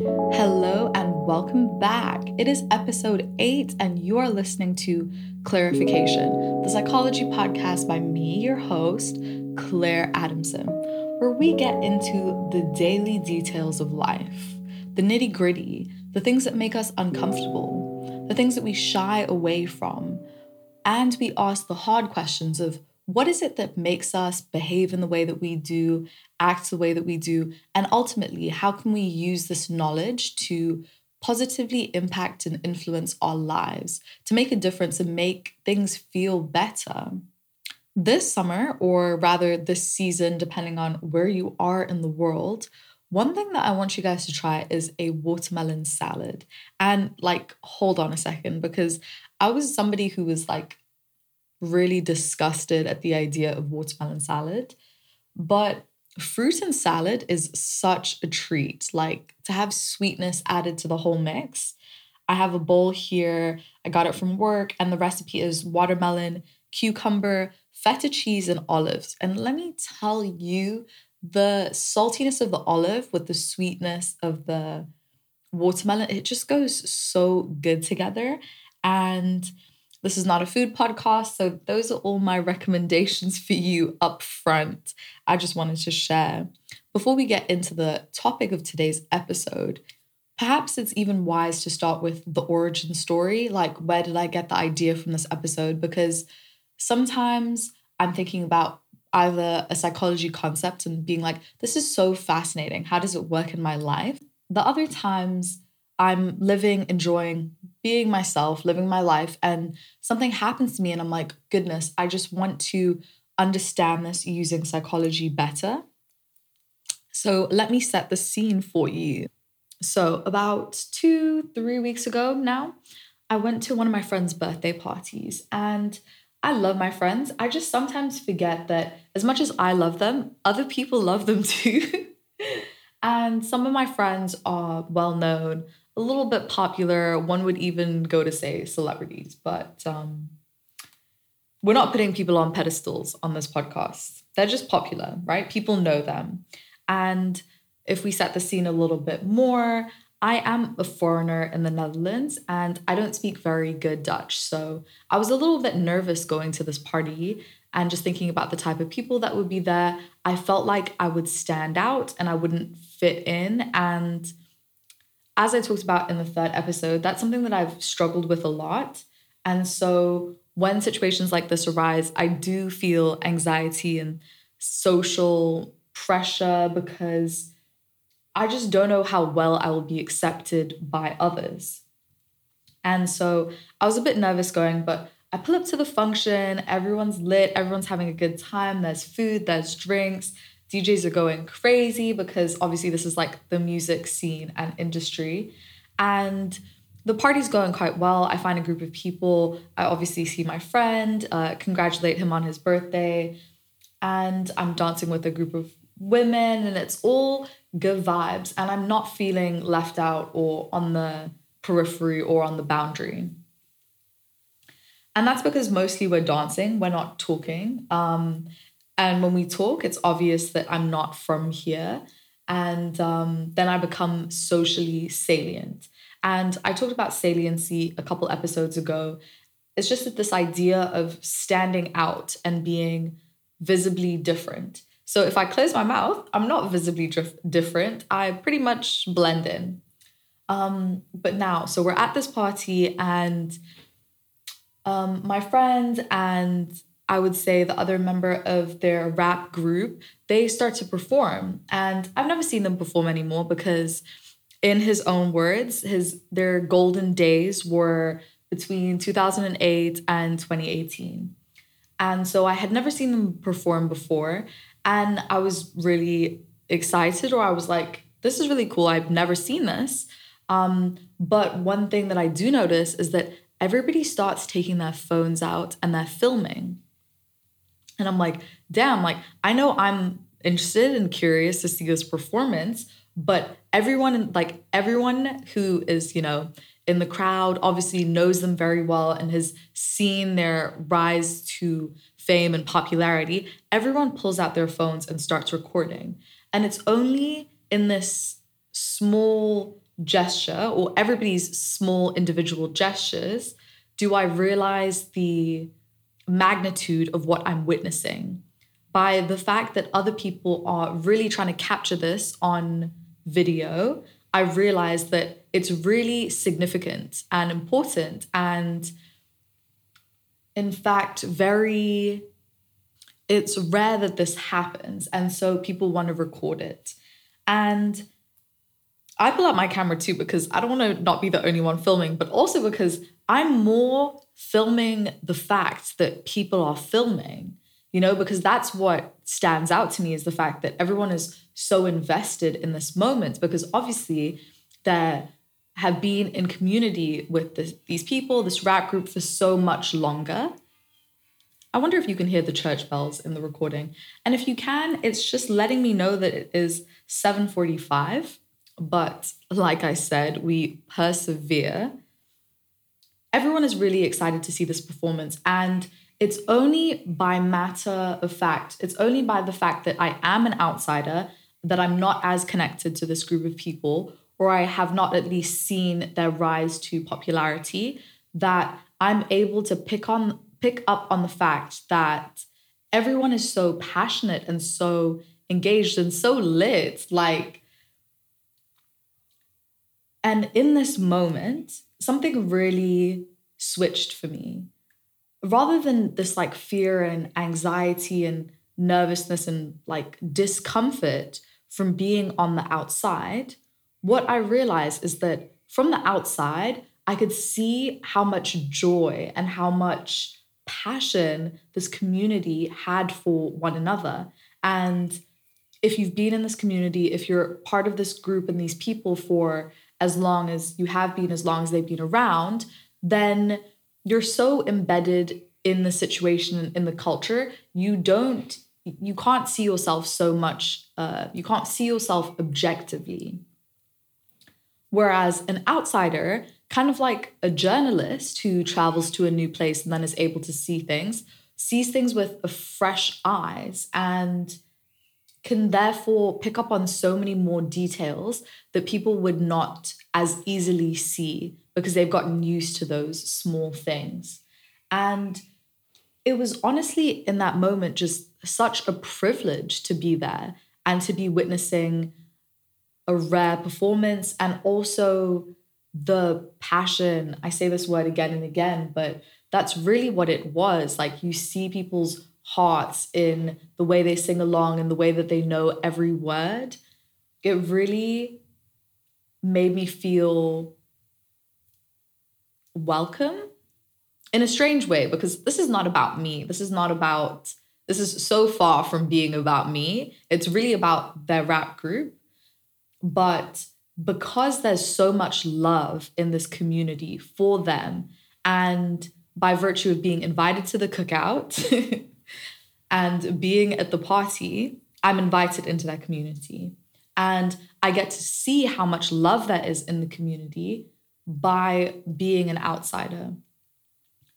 Hello and welcome back. It is episode eight, and you are listening to Clarification, the psychology podcast by me, your host, Claire Adamson, where we get into the daily details of life, the nitty gritty, the things that make us uncomfortable, the things that we shy away from, and we ask the hard questions of what is it that makes us behave in the way that we do, act the way that we do, and ultimately, how can we use this knowledge to positively impact and influence our lives, to make a difference and make things feel better? This summer, or rather this season, depending on where you are in the world, one thing that I want you guys to try is a watermelon salad. And like, hold on a second, because I was somebody who was like really disgusted at the idea of watermelon salad. But fruit and salad is such a treat. Like to have sweetness added to the whole mix. I have a bowl here. I got it from work, and the recipe is watermelon, cucumber, feta cheese, and olives. And let me tell you, the saltiness of the olive with the sweetness of the watermelon, it just goes so good together. And this is not a food podcast, so those are all my recommendations for you up front. I just wanted to share. Before we get into the topic of today's episode, perhaps it's even wise to start with the origin story. Like, where did I get the idea from this episode? Because sometimes I'm thinking about either a psychology concept and being like, this is so fascinating. How does it work in my life? The other times, I'm living, enjoying, being myself, living my life, and something happens to me, and I'm like, goodness, I just want to understand this using psychology better. So let me set the scene for you. So, about two, three weeks ago now, I went to one of my friends' birthday parties, and I love my friends. I just sometimes forget that as much as I love them, other people love them too. and some of my friends are well known a little bit popular. One would even go to say celebrities, but um, we're not putting people on pedestals on this podcast. They're just popular, right? People know them. And if we set the scene a little bit more, I am a foreigner in the Netherlands and I don't speak very good Dutch. So I was a little bit nervous going to this party and just thinking about the type of people that would be there. I felt like I would stand out and I wouldn't fit in. And as I talked about in the third episode, that's something that I've struggled with a lot. And so when situations like this arise, I do feel anxiety and social pressure because I just don't know how well I will be accepted by others. And so I was a bit nervous going, but I pull up to the function, everyone's lit, everyone's having a good time, there's food, there's drinks, DJs are going crazy because obviously this is like the music scene and industry. And the party's going quite well. I find a group of people. I obviously see my friend, uh, congratulate him on his birthday. And I'm dancing with a group of women, and it's all good vibes. And I'm not feeling left out or on the periphery or on the boundary. And that's because mostly we're dancing, we're not talking. Um, and when we talk, it's obvious that I'm not from here. And um, then I become socially salient. And I talked about saliency a couple episodes ago. It's just that this idea of standing out and being visibly different. So if I close my mouth, I'm not visibly dif- different. I pretty much blend in. Um, but now, so we're at this party, and um, my friend and I would say the other member of their rap group, they start to perform. And I've never seen them perform anymore because in his own words, his their golden days were between 2008 and 2018. And so I had never seen them perform before and I was really excited or I was like this is really cool. I've never seen this. Um, but one thing that I do notice is that everybody starts taking their phones out and they're filming. And I'm like, damn, like I know I'm interested and curious to see this performance, but everyone like everyone who is, you know, in the crowd obviously knows them very well and has seen their rise to fame and popularity. Everyone pulls out their phones and starts recording. And it's only in this small gesture or everybody's small individual gestures do I realize the magnitude of what I'm witnessing by the fact that other people are really trying to capture this on video. I realize that it's really significant and important and in fact very it's rare that this happens and so people want to record it and I pull out my camera too because I don't want to not be the only one filming, but also because I'm more filming the fact that people are filming, you know, because that's what stands out to me is the fact that everyone is so invested in this moment because obviously there have been in community with this, these people, this rap group for so much longer. I wonder if you can hear the church bells in the recording. And if you can, it's just letting me know that it is 745 but like I said, we persevere. Everyone is really excited to see this performance. And it's only by matter of fact, it's only by the fact that I am an outsider, that I'm not as connected to this group of people, or I have not at least seen their rise to popularity, that I'm able to pick on pick up on the fact that everyone is so passionate and so engaged and so lit. Like and in this moment, something really switched for me. Rather than this like fear and anxiety and nervousness and like discomfort from being on the outside, what I realized is that from the outside, I could see how much joy and how much passion this community had for one another. And if you've been in this community, if you're part of this group and these people for as long as you have been, as long as they've been around, then you're so embedded in the situation, in the culture, you don't, you can't see yourself so much, uh, you can't see yourself objectively. Whereas an outsider, kind of like a journalist who travels to a new place and then is able to see things, sees things with fresh eyes and can therefore pick up on so many more details that people would not as easily see because they've gotten used to those small things. And it was honestly in that moment just such a privilege to be there and to be witnessing a rare performance and also the passion. I say this word again and again, but that's really what it was. Like you see people's hearts in the way they sing along and the way that they know every word, it really made me feel welcome in a strange way because this is not about me. This is not about, this is so far from being about me. It's really about their rap group. But because there's so much love in this community for them, and by virtue of being invited to the cookout, and being at the party, I'm invited into that community. And I get to see how much love there is in the community by being an outsider.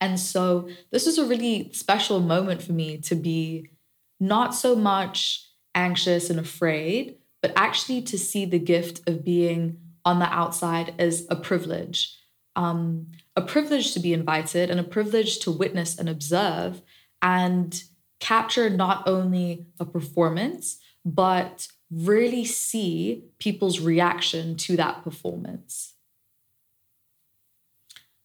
And so this is a really special moment for me to be not so much anxious and afraid, but actually to see the gift of being on the outside as a privilege. Um, a privilege to be invited and a privilege to witness and observe and capture not only a performance, but really see people's reaction to that performance.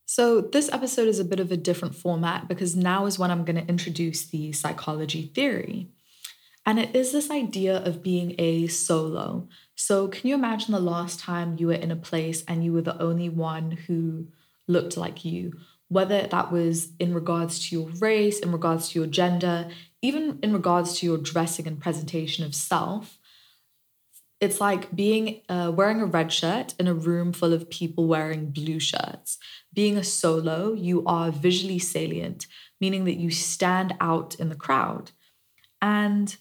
So, this episode is a bit of a different format because now is when I'm going to introduce the psychology theory. And it is this idea of being a solo. So, can you imagine the last time you were in a place and you were the only one who looked like you? whether that was in regards to your race, in regards to your gender, even in regards to your dressing and presentation of self. It's like being uh, wearing a red shirt in a room full of people wearing blue shirts. Being a solo, you are visually salient, meaning that you stand out in the crowd. And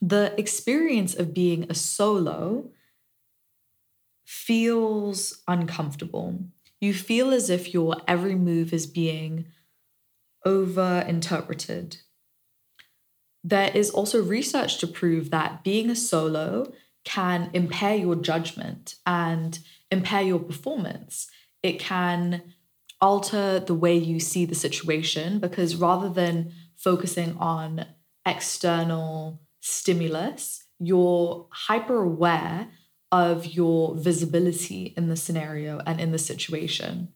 the experience of being a solo feels uncomfortable you feel as if your every move is being over interpreted. There is also research to prove that being a solo can impair your judgment and impair your performance. It can alter the way you see the situation because rather than focusing on external stimulus, you're hyper aware of your visibility in the scenario and in the situation.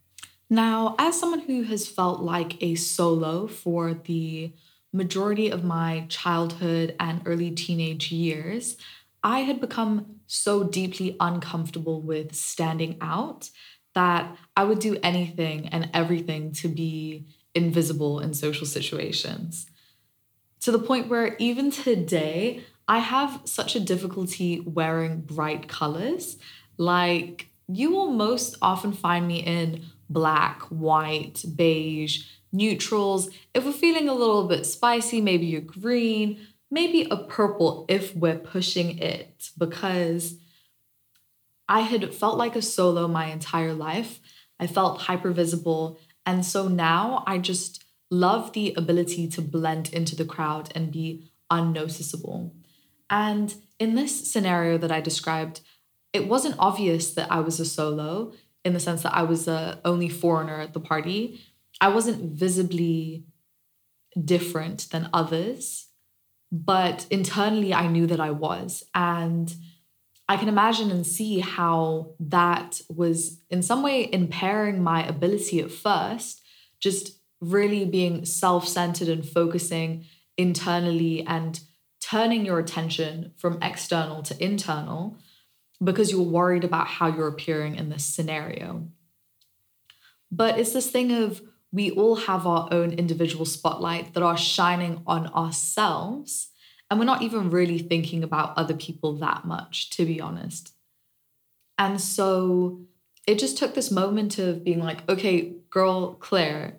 Now, as someone who has felt like a solo for the majority of my childhood and early teenage years, I had become so deeply uncomfortable with standing out that I would do anything and everything to be invisible in social situations. To the point where even today, I have such a difficulty wearing bright colors. Like, you will most often find me in black, white, beige, neutrals. If we're feeling a little bit spicy, maybe a green, maybe a purple if we're pushing it, because I had felt like a solo my entire life. I felt hyper visible. And so now I just love the ability to blend into the crowd and be unnoticeable. And in this scenario that I described, it wasn't obvious that I was a solo in the sense that I was the only foreigner at the party. I wasn't visibly different than others, but internally I knew that I was. And I can imagine and see how that was in some way impairing my ability at first, just really being self centered and focusing internally and turning your attention from external to internal because you're worried about how you're appearing in this scenario. But it's this thing of we all have our own individual spotlight that are shining on ourselves. And we're not even really thinking about other people that much, to be honest. And so it just took this moment of being like, okay, girl, Claire,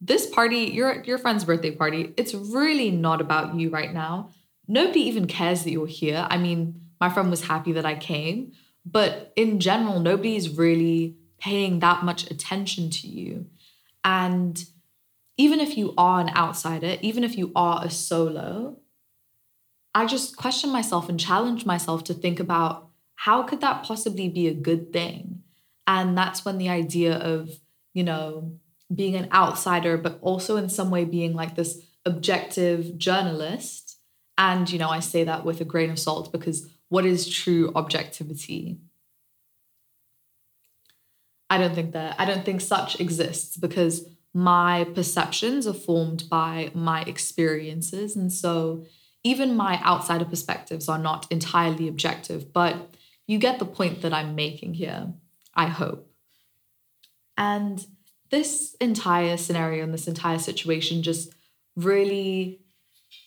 this party, your your friend's birthday party, it's really not about you right now. Nobody even cares that you're here. I mean, my friend was happy that I came, but in general, nobody's really paying that much attention to you. And even if you are an outsider, even if you are a solo, I just question myself and challenge myself to think about how could that possibly be a good thing? And that's when the idea of, you know, being an outsider, but also in some way being like this objective journalist. And, you know, I say that with a grain of salt because what is true objectivity? I don't think that, I don't think such exists because my perceptions are formed by my experiences. And so even my outsider perspectives are not entirely objective, but you get the point that I'm making here, I hope. And this entire scenario and this entire situation just really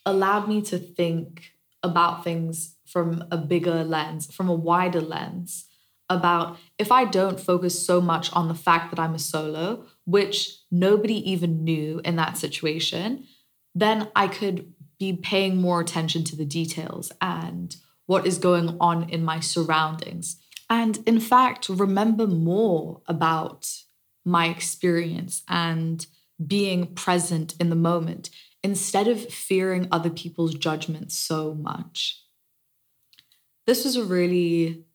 allowed me to think about things from a bigger lens, from a wider lens, about if I don't focus so much on the fact that I'm a solo, which nobody even knew in that situation, then I could be paying more attention to the details and what is going on in my surroundings. And in fact, remember more about my experience and being present in the moment instead of fearing other people's judgment so much. This was a really,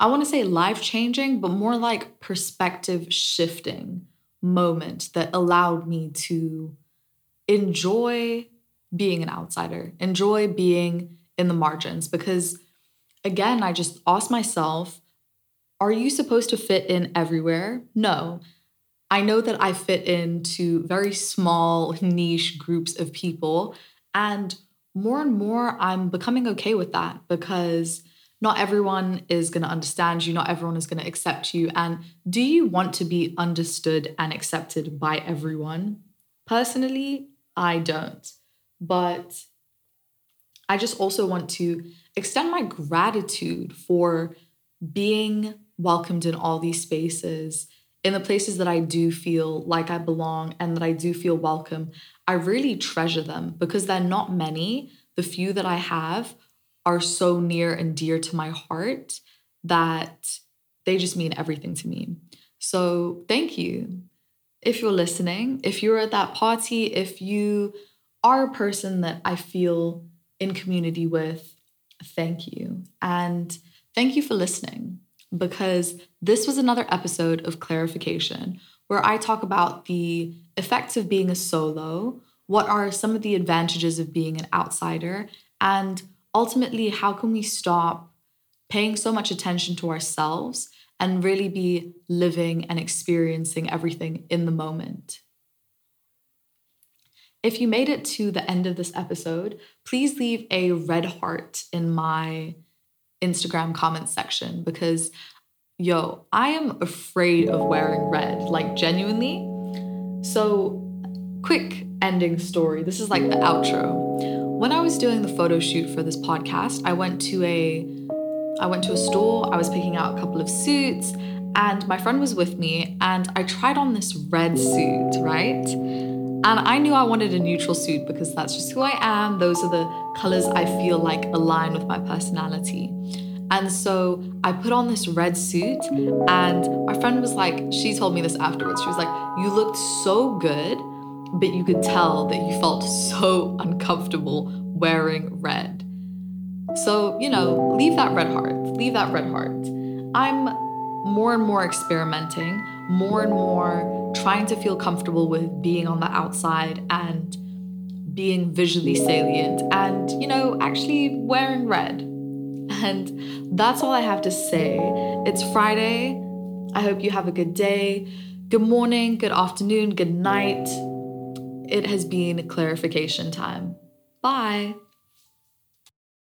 I want to say life changing, but more like perspective shifting moment that allowed me to enjoy being an outsider, enjoy being in the margins. Because again, I just asked myself, are you supposed to fit in everywhere? No. I know that I fit into very small niche groups of people. And more and more, I'm becoming okay with that because not everyone is going to understand you, not everyone is going to accept you. And do you want to be understood and accepted by everyone? Personally, I don't. But I just also want to extend my gratitude for being welcomed in all these spaces, in the places that I do feel like I belong and that I do feel welcome. I really treasure them because they're not many. The few that I have are so near and dear to my heart that they just mean everything to me. So, thank you. If you're listening, if you're at that party, if you are a person that I feel in community with, thank you. And thank you for listening because this was another episode of Clarification where I talk about the effects of being a solo, what are some of the advantages of being an outsider, and ultimately, how can we stop paying so much attention to ourselves and really be living and experiencing everything in the moment. If you made it to the end of this episode, please leave a red heart in my Instagram comment section because, yo, I am afraid of wearing red, like genuinely. So, quick ending story. This is like the outro. When I was doing the photo shoot for this podcast, I went to a I went to a store, I was picking out a couple of suits, and my friend was with me, and I tried on this red suit, right? And I knew I wanted a neutral suit because that's just who I am. Those are the colors I feel like align with my personality. And so I put on this red suit, and my friend was like, she told me this afterwards. She was like, You looked so good, but you could tell that you felt so uncomfortable wearing red. So, you know, leave that red heart, leave that red heart. I'm more and more experimenting, more and more trying to feel comfortable with being on the outside and being visually salient and, you know, actually wearing red. And that's all I have to say. It's Friday. I hope you have a good day. Good morning, good afternoon, good night. It has been clarification time. Bye.